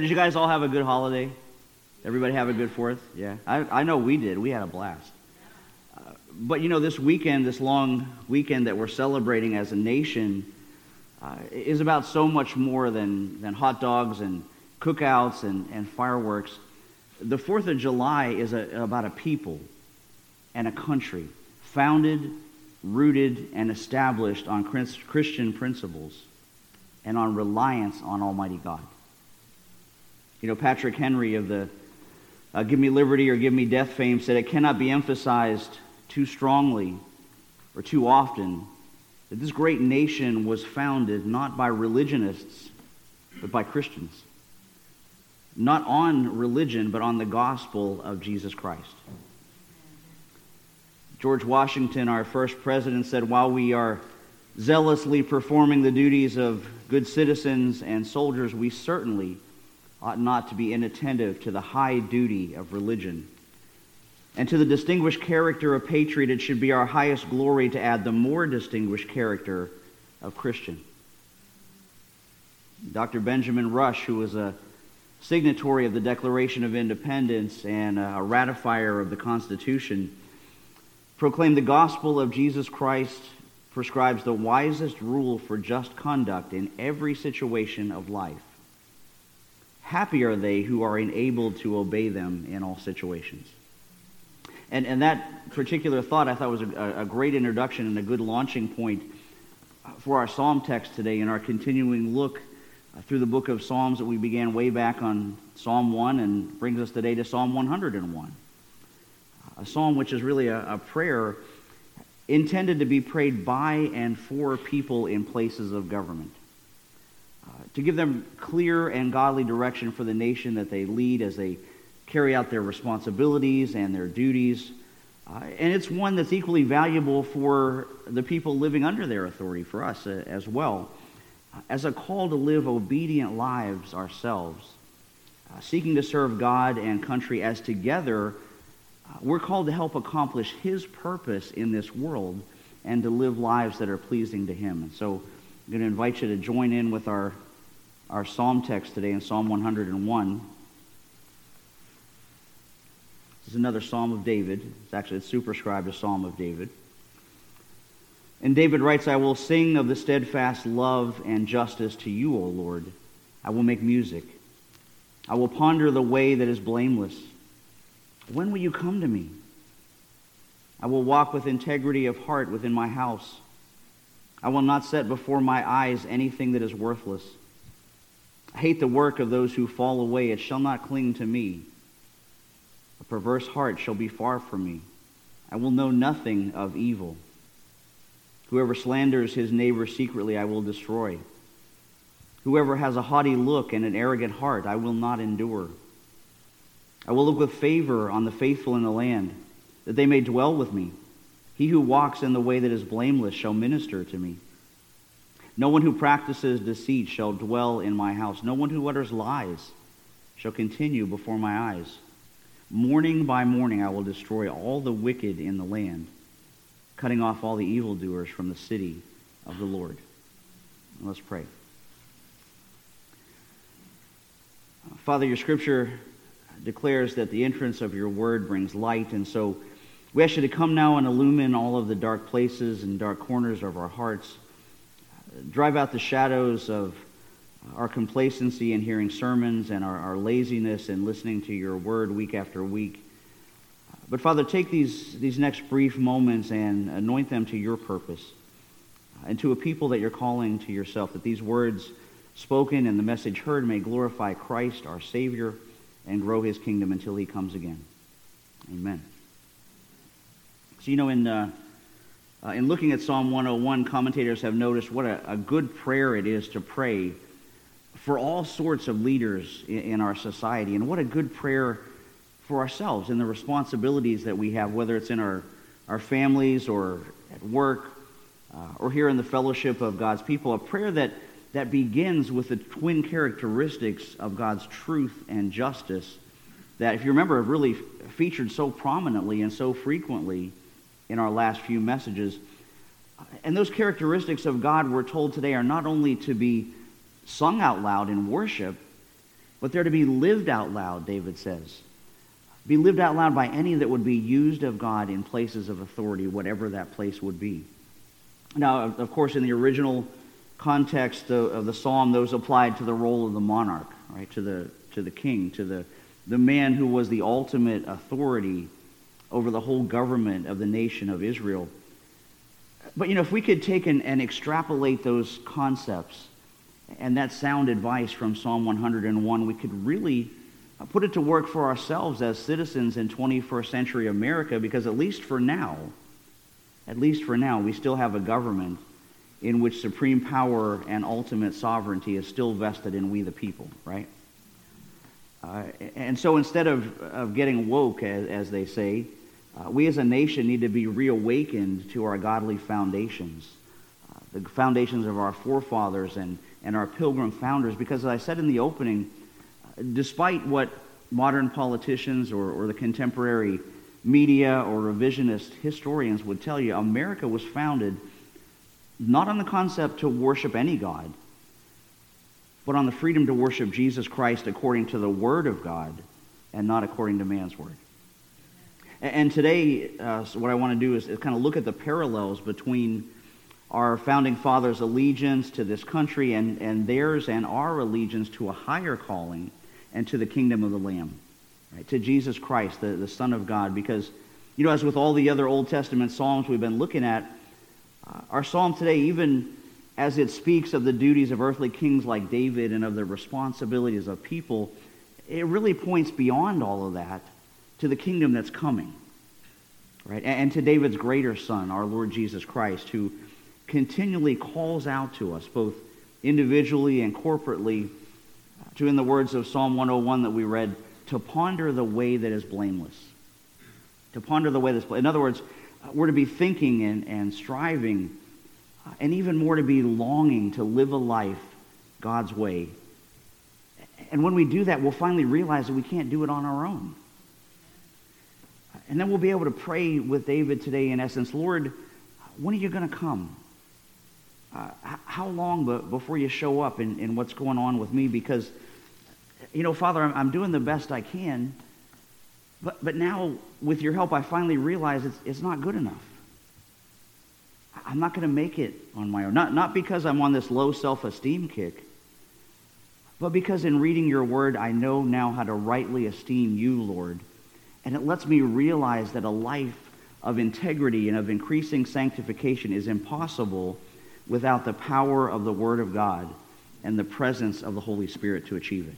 Did you guys all have a good holiday? Everybody have a good Fourth? Yeah, I, I know we did. We had a blast. Uh, but you know, this weekend, this long weekend that we're celebrating as a nation, uh, is about so much more than, than hot dogs and cookouts and, and fireworks. The Fourth of July is a, about a people and a country founded, rooted, and established on Christian principles and on reliance on Almighty God. You know, Patrick Henry of the uh, Give Me Liberty or Give Me Death fame said it cannot be emphasized too strongly or too often that this great nation was founded not by religionists, but by Christians. Not on religion, but on the gospel of Jesus Christ. George Washington, our first president, said, While we are zealously performing the duties of good citizens and soldiers, we certainly ought not to be inattentive to the high duty of religion. And to the distinguished character of patriot, it should be our highest glory to add the more distinguished character of Christian. Dr. Benjamin Rush, who was a signatory of the Declaration of Independence and a ratifier of the Constitution, proclaimed the gospel of Jesus Christ prescribes the wisest rule for just conduct in every situation of life. Happy are they who are enabled to obey them in all situations. And, and that particular thought I thought was a, a great introduction and a good launching point for our psalm text today in our continuing look uh, through the book of Psalms that we began way back on Psalm 1 and brings us today to Psalm 101. A psalm which is really a, a prayer intended to be prayed by and for people in places of government to give them clear and godly direction for the nation that they lead as they carry out their responsibilities and their duties. Uh, and it's one that's equally valuable for the people living under their authority, for us uh, as well, uh, as a call to live obedient lives ourselves, uh, seeking to serve God and country as together uh, we're called to help accomplish His purpose in this world and to live lives that are pleasing to Him. And so I'm going to invite you to join in with our our psalm text today in Psalm 101. This is another psalm of David. It's actually superscribed a psalm of David. And David writes, I will sing of the steadfast love and justice to you, O Lord. I will make music. I will ponder the way that is blameless. When will you come to me? I will walk with integrity of heart within my house. I will not set before my eyes anything that is worthless. I hate the work of those who fall away. It shall not cling to me. A perverse heart shall be far from me. I will know nothing of evil. Whoever slanders his neighbor secretly, I will destroy. Whoever has a haughty look and an arrogant heart, I will not endure. I will look with favor on the faithful in the land, that they may dwell with me. He who walks in the way that is blameless shall minister to me. No one who practices deceit shall dwell in my house. No one who utters lies shall continue before my eyes. Morning by morning I will destroy all the wicked in the land, cutting off all the evildoers from the city of the Lord. Let's pray. Father, your scripture declares that the entrance of your word brings light, and so we ask you to come now and illumine all of the dark places and dark corners of our hearts drive out the shadows of our complacency in hearing sermons and our, our laziness in listening to your word week after week. But Father, take these, these next brief moments and anoint them to your purpose and to a people that you're calling to yourself, that these words spoken and the message heard may glorify Christ, our Savior, and grow his kingdom until he comes again. Amen. So, you know, in. Uh, uh, in looking at Psalm 101, commentators have noticed what a, a, good prayer it is to pray for all sorts of leaders in, in, our society, and what a good prayer for ourselves and the responsibilities that we have, whether it's in our, our families or at work uh, or here in the fellowship of God's people. A prayer that, that begins with the twin characteristics of God's truth and justice that, if you remember, have really featured so prominently and so frequently in our last few messages. And those characteristics of God, we're told today, are not only to be sung out loud in worship, but they're to be lived out loud, David says. Be lived out loud by any that would be used of God in places of authority, whatever that place would be. Now, of course, in the original context of, the psalm, those applied to the role of the monarch, right, to the, to the king, to the, the man who was the ultimate authority over the whole government of the nation of Israel. But, you know, if we could take and, and extrapolate those concepts and that sound advice from Psalm 101, we could really put it to work for ourselves as citizens in 21st century America because at least for now, at least for now, we still have a government in which supreme power and ultimate sovereignty is still vested in we the people, right? Uh, and so instead of, of getting woke, as, as they say, uh, we as a nation need to be reawakened to our godly foundations, uh, the foundations of our forefathers and, and our pilgrim founders, because as I said in the opening, uh, despite what modern politicians or, or the contemporary media or revisionist historians would tell you, America was founded not on the concept to worship any God, but on the freedom to worship Jesus Christ according to the Word of God and not according to man's Word. And today, uh, so what I want to do is, is kind of look at the parallels between our founding fathers' allegiance to this country and, and theirs and our allegiance to a higher calling and to the kingdom of the Lamb, right? to Jesus Christ, the, the Son of God. Because, you know, as with all the other Old Testament Psalms we've been looking at, uh, our psalm today, even as it speaks of the duties of earthly kings like David and of the responsibilities of people, it really points beyond all of that to the kingdom that's coming. Right? And to David's greater son, our Lord Jesus Christ, who continually calls out to us, both individually and corporately, to, in the words of Psalm 101 that we read, to ponder the way that is blameless. To ponder the way that's blameless. In other words, we're to be thinking and, and striving, uh, and even more to be longing to live a life God's way. And when we do that, we'll finally realize that we can't do it on our own. And then we'll be able to pray with David today, in essence, Lord, when are you going to come? Uh, how long before you show up in what's going on with me? Because, you know, Father, I'm, I'm doing the best I can. But, but now, with your help, I finally realize it's, it's not good enough. I'm not going to make it on my own. Not, not because I'm on this low self esteem kick, but because in reading your word, I know now how to rightly esteem you, Lord. And it lets me realize that a life of integrity and of increasing sanctification is impossible without the power of the Word of God and the presence of the Holy Spirit to achieve it.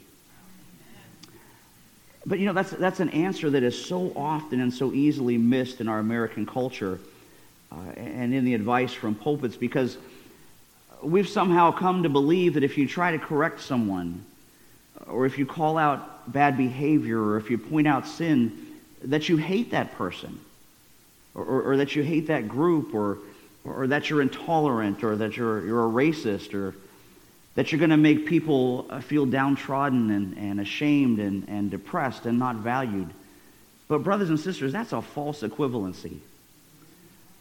But you know, that's, that's an answer that is so often and so easily missed in our American culture uh, and in the advice from pulpits because we've somehow come to believe that if you try to correct someone, or if you call out bad behavior, or if you point out sin, that you hate that person, or, or, or that you hate that group, or, or that you're intolerant, or that you're, you're a racist, or that you're going to make people uh, feel downtrodden and, and ashamed and, and depressed and not valued. But, brothers and sisters, that's a false equivalency.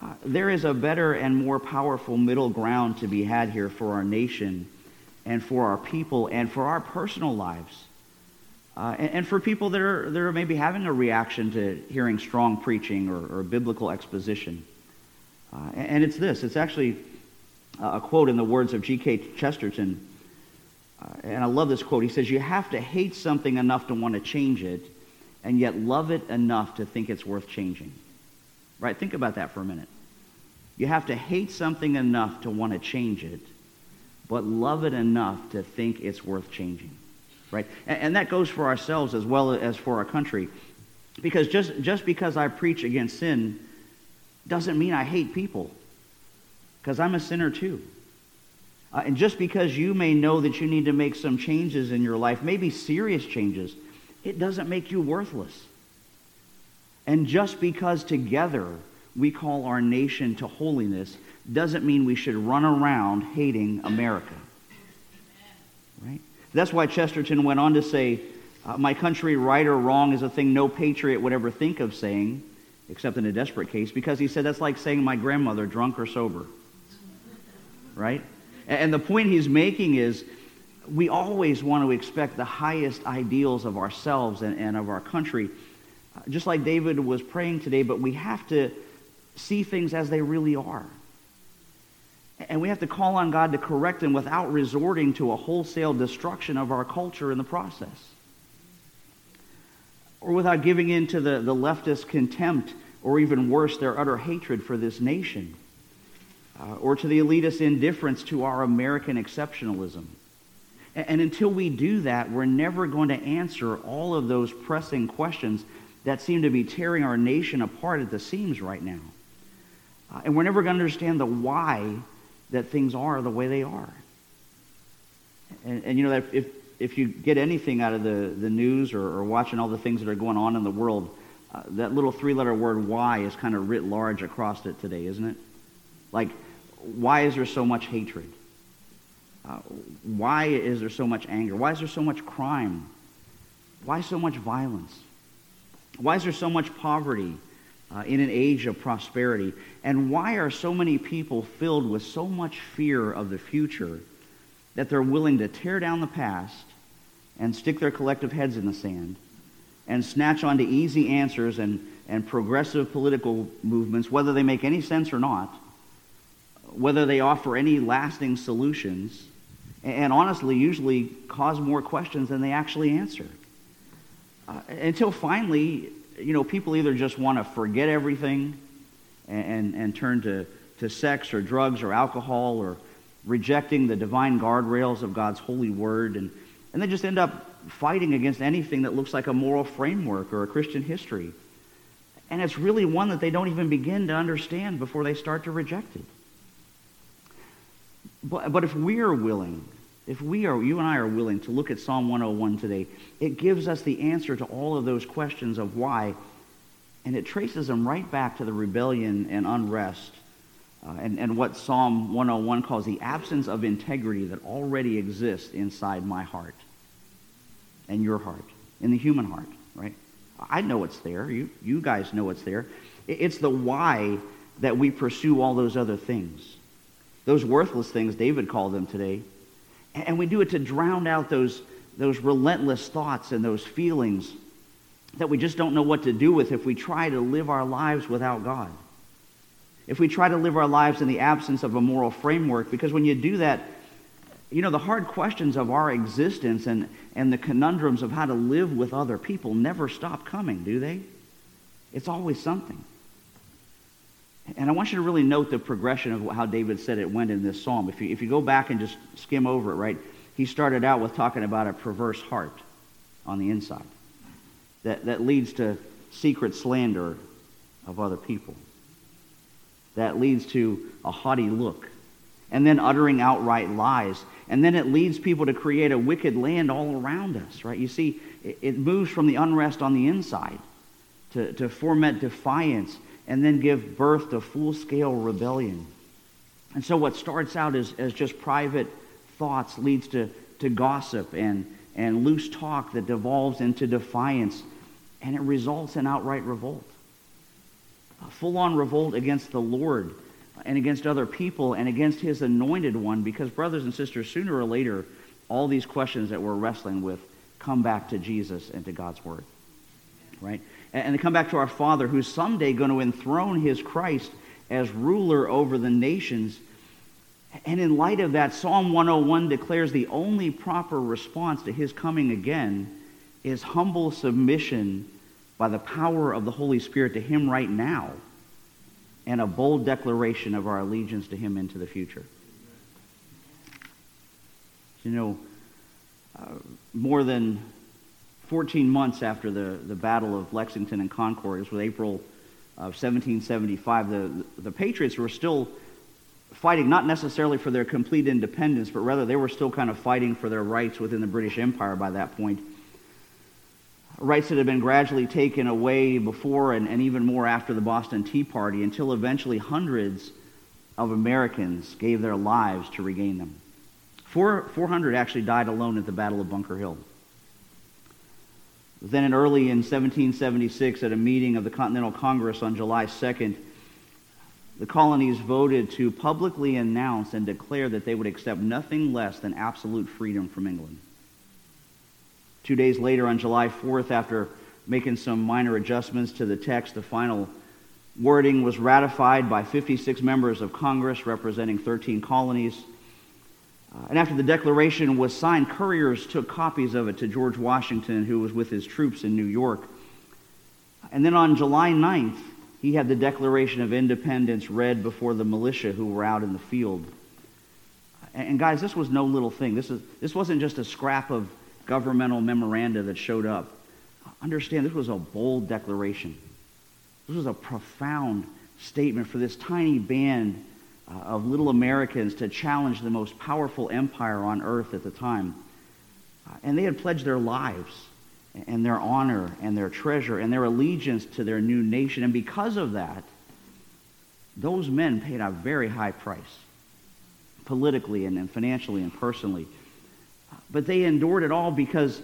Uh, there is a better and more powerful middle ground to be had here for our nation and for our people and for our personal lives. Uh, and, and, for people that are, that are maybe having a reaction to hearing strong preaching or, or biblical exposition. Uh, and, and it's this it's actually a quote in the words of G.K. Chesterton. Uh, and I love this quote. He says, You have to hate something enough to want to change it, and yet love it enough to think it's worth changing. Right? Think about that for a minute. You have to hate something enough to want to change it, but love it enough to think it's worth changing. Right? And, and that goes for ourselves as well as for our country. Because just, just because I preach against sin doesn't mean I hate people because I'm a sinner too. Uh, and just because you may know that you need to make some changes in your life, maybe serious changes, it doesn't make you worthless. And just because together we call our nation to holiness doesn't mean we should run around hating America. Right? That's why Chesterton went on to say, uh, My country, right or wrong, is a thing no patriot would ever think of saying, except in a desperate case, because he said that's like saying my grandmother, drunk or sober right? And the point he's making is we always want to expect the highest ideals of ourselves and, and of our country, just like David was praying today, but we have to see things as they really are. And we have to call on God to correct them without resorting to a wholesale destruction of our culture in the process. Or without giving in to the, the leftist contempt, or even worse, their utter hatred for this nation. Uh, or to the elitist indifference to our American exceptionalism. And, and until we do that, we're never going to answer all of those pressing questions that seem to be tearing our nation apart at the seams right now. Uh, and we're never going to understand the why that things are the way they are. And, and you know, if, if you get anything out of the, the news or, or watching all the things that are going on in the world, uh, that little three letter word why is kind of writ large across it today, isn't it? Like, why is there so much hatred? Uh, why is there so much anger? Why is there so much crime? Why so much violence? Why is there so much poverty uh, in an age of prosperity? And why are so many people filled with so much fear of the future that they're willing to tear down the past and stick their collective heads in the sand and snatch onto easy answers and, and progressive political movements, whether they make any sense or not, whether they offer any lasting solutions, and honestly, usually cause more questions than they actually answer. Uh, until finally, you know, people either just want to forget everything and, and turn to, to sex or drugs or alcohol or rejecting the divine guardrails of God's holy word, and, and they just end up fighting against anything that looks like a moral framework or a Christian history. And it's really one that they don't even begin to understand before they start to reject it. But, but if we are willing, if we are, you and I are willing to look at Psalm 101 today, it gives us the answer to all of those questions of why, and it traces them right back to the rebellion and unrest uh, and, and what Psalm 101 calls the absence of integrity that already exists inside my heart and your heart, in the human heart, right? I know it's there. You, you guys know it's there. It's the why that we pursue all those other things. Those worthless things, David called them today. And we do it to drown out those, those relentless thoughts and those feelings that we just don't know what to do with if we try to live our lives without God. If we try to live our lives in the absence of a moral framework, because when you do that, you know, the hard questions of our existence and, and the conundrums of how to live with other people never stop coming, do they? It's always something. And I want you to really note the progression of how David said it went in this psalm. If you, if you go back and just skim over it, right, he started out with talking about a perverse heart on the inside that, that leads to secret slander of other people, that leads to a haughty look, and then uttering outright lies. And then it leads people to create a wicked land all around us, right? You see, it, it moves from the unrest on the inside to, to foment defiance and then give birth to full scale rebellion. And so, what starts out as, as just private thoughts leads to, to gossip and, and loose talk that devolves into defiance, and it results in outright revolt. A full on revolt against the Lord and against other people and against his anointed one, because, brothers and sisters, sooner or later, all these questions that we're wrestling with come back to Jesus and to God's Word. Right? and to come back to our Father who's someday going to enthrone his Christ as ruler over the nations. And in light of that, Psalm 101 declares the only proper response to his coming again is humble submission by the power of the Holy Spirit to him right now and a bold declaration of our allegiance to him into the future. You know, uh, more than 14 months after the, the Battle of Lexington and Concord, it was with April of 1775, the, the Patriots were still fighting not necessarily for their complete independence, but rather they were still kind of fighting for their rights within the British Empire by that point. Rights that had been gradually taken away before and, and even more after the Boston Tea Party until eventually hundreds of Americans gave their lives to regain them. Four, 400 actually died alone at the Battle of Bunker Hill. Then, in early in 1776, at a meeting of the Continental Congress on July 2nd, the colonies voted to publicly announce and declare that they would accept nothing less than absolute freedom from England. Two days later, on July 4th, after making some minor adjustments to the text, the final wording was ratified by 56 members of Congress representing 13 colonies. Uh, and after the declaration was signed, couriers took copies of it to George Washington, who was with his troops in New York. And then on July 9th, he had the Declaration of Independence read before the militia who were out in the field. And guys, this was no little thing. This, is, this wasn't just a scrap of governmental memoranda that showed up. Understand, this was a bold declaration. This was a profound statement for this tiny band uh, of little Americans to challenge the most powerful empire on earth at the time. Uh, and they had pledged their lives and their honor and their treasure and their allegiance to their new nation. And because of that, those men paid a very high price, politically and, and financially and personally. But they endured it all because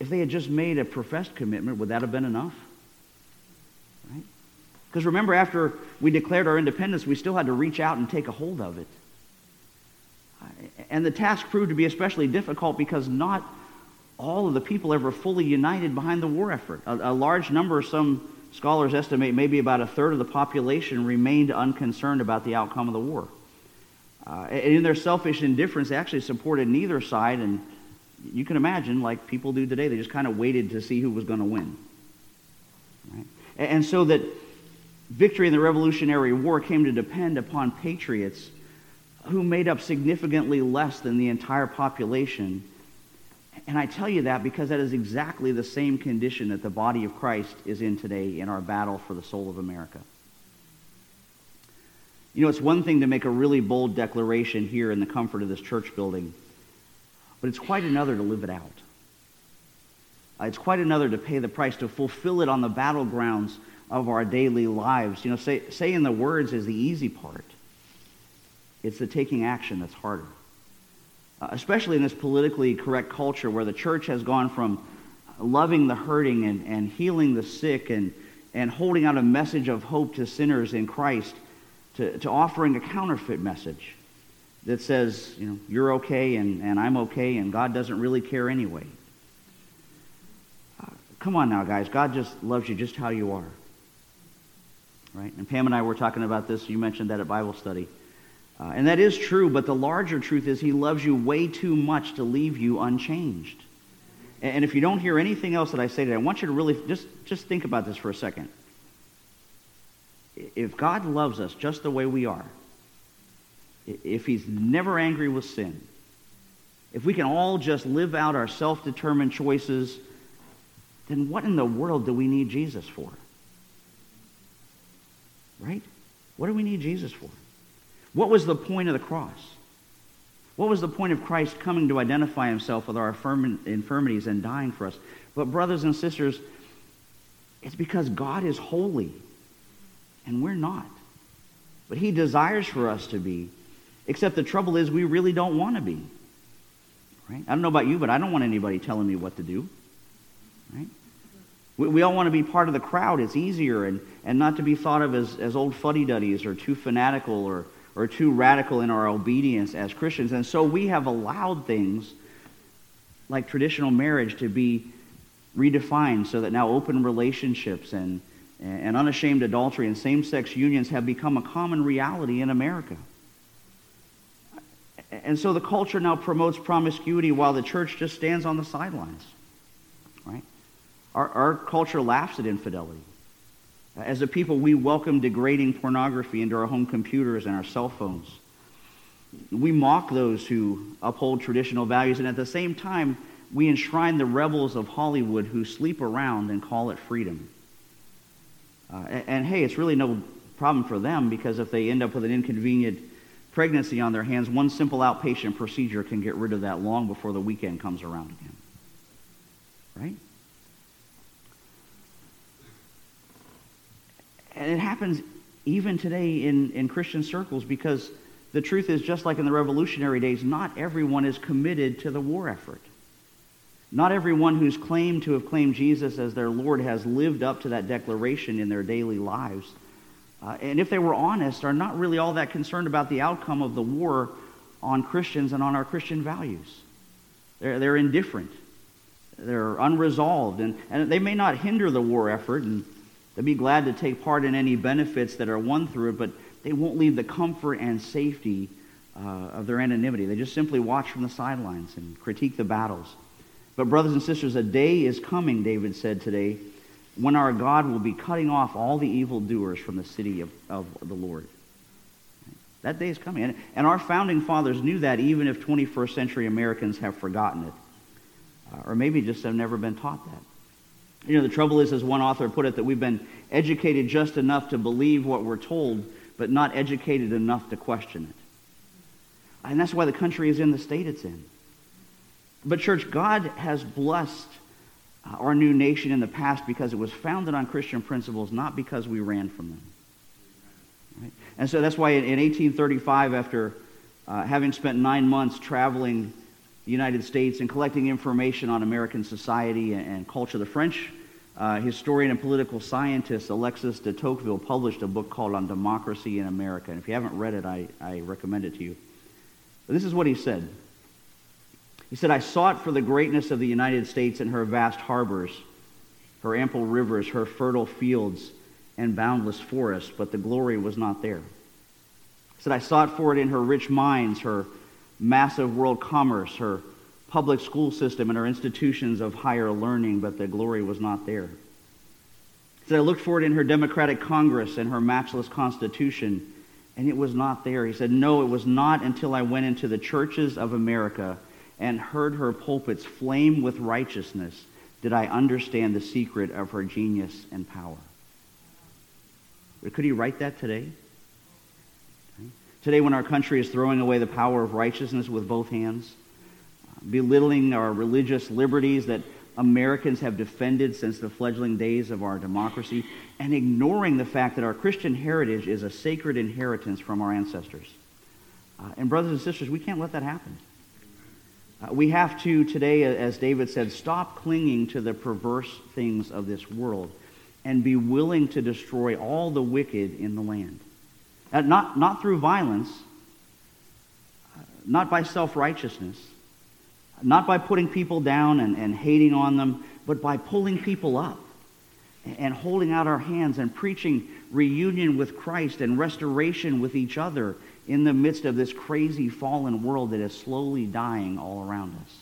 if they had just made a professed commitment, would that have been enough? Right? Because remember, after we declared our independence, we still had to reach out and take a hold of it. And the task proved to be especially difficult because not all of the people ever fully united behind the war effort. A, a large number, some scholars estimate maybe about a third of the population remained unconcerned about the outcome of the war. Uh, and in their selfish indifference, they actually supported neither side, and you can imagine, like people do today, they just kind of waited to see who was going to win. Right? And so that victory in the Revolutionary War came to depend upon patriots who made up significantly less than the entire population. And I tell you that because that is exactly the same condition that the body of Christ is in today in our battle for the soul of America. You know, it's one thing to make a really bold declaration here in the comfort of this church building, but it's quite another to live it out. Uh, it's quite another to pay the price, to fulfill it on the battlegrounds of our daily lives. You know, say, saying the words is the easy part. It's the taking action that's harder. Uh, especially in this politically correct culture where the church has gone from loving the hurting and, and healing the sick and, and holding out a message of hope to sinners in Christ to, to offering a counterfeit message that says, you know, you're okay and, and I'm okay and God doesn't really care anyway. Uh, come on now, guys. God just loves you just how you are. Right? And Pam and I were talking about this. You mentioned that at Bible study. Uh, and that is true, but the larger truth is he loves you way too much to leave you unchanged. And, and if you don't hear anything else that I say today, I want you to really just, just think about this for a second if God loves us just the way we are, if he's never angry with sin, if we can all just live out our self-determined choices, then what in the world do we need Jesus for? Right? What do we need Jesus for? What was the point of the cross? What was the point of Christ coming to identify himself with our infirmities and dying for us? But brothers and sisters, it's because God is holy and we're not. But he desires for us to be. Except the trouble is we really don't want to be. Right? I don't know about you, but I don't want anybody telling me what to do. Right? We, we all want to be part of the crowd. It's easier and, and not to be thought of as, as old fuddy-duddies or too fanatical or, or too radical in our obedience as Christians. And so we have allowed things like traditional marriage to be redefined so that now open relationships and and unashamed adultery and same-sex unions have become a common reality in America. And so the culture now promotes promiscuity while the church just stands on the sidelines. Right? Our, our culture laughs at infidelity. As a people, we welcome degrading pornography into our home computers and our cell phones. We mock those who uphold traditional values, and at the same time, we enshrine the rebels of Hollywood who sleep around and call it freedom. Uh, and, and, hey, it's really no problem for them because if they end up with an inconvenient pregnancy on their hands, one simple outpatient procedure can get rid of that long before the weekend comes around again. Right? And it happens even today in, in Christian circles because the truth is, just like in the revolutionary days, not everyone is committed to the war effort. Not everyone who's claimed to have claimed Jesus as their Lord has lived up to that declaration in their daily lives. uh, and if they were honest, are not really all that concerned about the outcome of the war on Christians and on our Christian values. They're, they're indifferent. They're unresolved. And, and they may not hinder the war effort, and they'll be glad to take part in any benefits that are won through it, but they won't leave the comfort and safety uh, of their anonymity. They just simply watch from the sidelines and critique the battles. But, brothers and sisters, a day is coming, David said today, when our God will be cutting off all the evildoers from the city of, of the Lord. That day is coming. And, and our founding fathers knew that even if 21st century Americans have forgotten it, uh, or maybe just have never been taught that. You know, the trouble is, as one author put it, that we've been educated just enough to believe what we're told, but not educated enough to question it. And that's why the country is in the state it's in. But, church, God has blessed our new nation in the past because it was founded on Christian principles, not because we ran from them. Right? And so that's why in, in 1835, after uh, having spent nine months traveling the United States and collecting information on American society and, and culture, the French uh, historian and political scientist Alexis de Tocqueville published a book called On Democracy in America. And if you haven't read it, I, I recommend it to you. But this is what he said. He said, I sought for the greatness of the United States and her vast harbors, her ample rivers, her fertile fields, and boundless forests, but the glory was not there. He said, I sought for it in her rich mines, her massive world commerce, her public school system, and her institutions of higher learning, but the glory was not there. He said, I looked for it in her democratic Congress and her matchless Constitution, and it was not there. He said, No, it was not until I went into the churches of America and heard her pulpits flame with righteousness did I understand the secret of her genius and power. Could he write that today? Today, when our country is throwing away the power of righteousness with both hands, belittling our religious liberties that Americans have defended since the fledgling days of our democracy, and ignoring the fact that our Christian heritage is a sacred inheritance from our ancestors. Uh, and, brothers and sisters, we can't let that happen. Uh, we have to today, as David said, stop clinging to the perverse things of this world and be willing to destroy all the wicked in the land. Uh, not, not through violence, uh, not by self righteousness, not by putting people down and, and hating on them, but by pulling people up and holding out our hands and preaching reunion with Christ and restoration with each other in the midst of this crazy fallen world that is slowly dying all around us.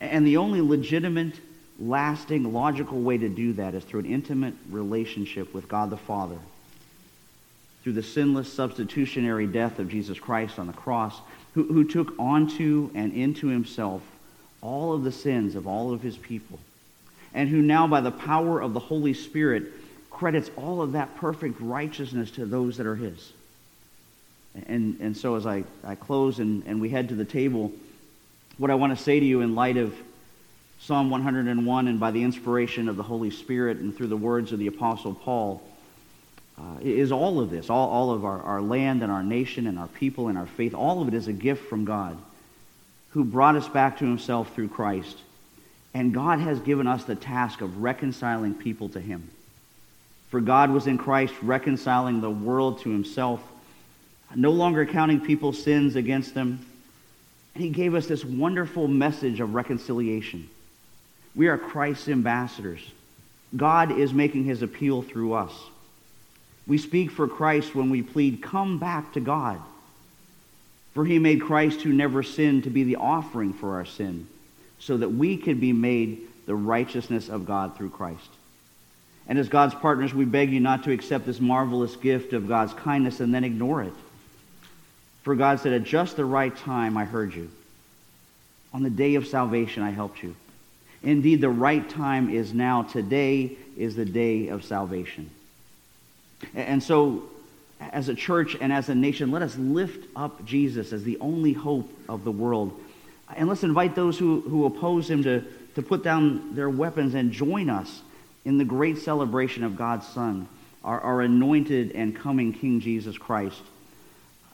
And the only legitimate, lasting, logical way to do that is through an intimate relationship with God the Father. Through the sinless substitutionary death of Jesus Christ on the cross, who, who took onto and into himself all of the sins of all of his people, and who now, by the power of the Holy Spirit, credits all of that perfect righteousness to those that are his. And, and so as I, I close and, and we head to the table, what I want to say to you in light of Psalm 101 and by the inspiration of the Holy Spirit and through the words of the Apostle Paul uh, is all of this, all, all of our, our land and our nation and our people and our faith, all of it is a gift from God who brought us back to himself through Christ. And God has given us the task of reconciling people to him. For God was in Christ reconciling the world to himself no longer counting people's sins against them. And he gave us this wonderful message of reconciliation. We are Christ's ambassadors. God is making his appeal through us. We speak for Christ when we plead, Come back to God. For he made Christ who never sinned to be the offering for our sin, so that we could be made the righteousness of God through Christ. And as God's partners, we beg you not to accept this marvelous gift of God's kindness and then ignore it. For God said, At just the right time I heard you. On the day of salvation I helped you. Indeed, the right time is now. Today is the day of salvation. And so, as a church and as a nation, let us lift up Jesus as the only hope of the world. And let's invite those who, who oppose him to, to put down their weapons and join us in the great celebration of God's Son, our, our anointed and coming King Jesus Christ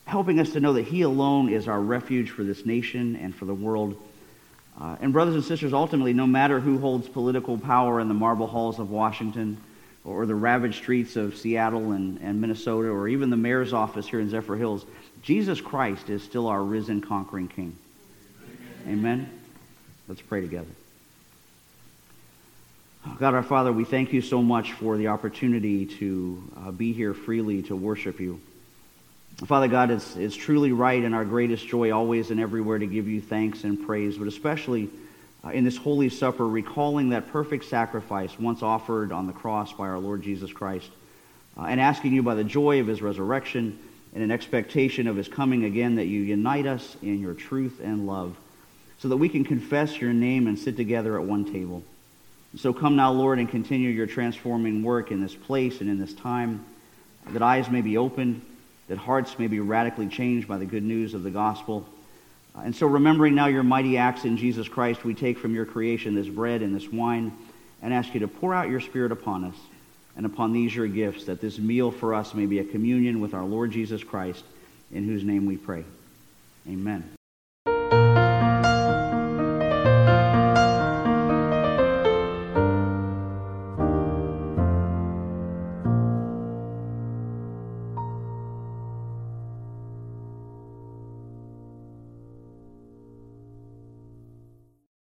helping us to know that He alone is our refuge for this nation and for the world. Uh, and, brothers and sisters, ultimately, no matter who holds political power in the marble halls of Washington or the ravaged streets of Seattle and, and Minnesota, or even the mayor's office here in Zephyrhills, Jesus Christ is still our risen, conquering King. Amen. Amen. Let's pray together. God our Father, we thank you so much for the opportunity to uh, be here freely to worship you. Father God, it's, it's truly right and our greatest joy always and everywhere to give you thanks and praise, but especially uh, in this Holy Supper, recalling that perfect sacrifice once offered on the cross by our Lord Jesus Christ, uh, and asking you by the joy of his resurrection and an expectation of his coming again that you unite us in your truth and love so that we can confess your name and sit together at one table. So come now, Lord, and continue your transforming work in this place and in this time, that eyes may be opened that hearts may be radically changed by the good news of the gospel. Uh, and so, remembering now your mighty acts in Jesus Christ, we take from your creation this bread and this wine and ask you to pour out your Spirit upon us and upon these your gifts, that this meal for us may be a communion with our Lord Jesus Christ, in whose name we pray. Amen.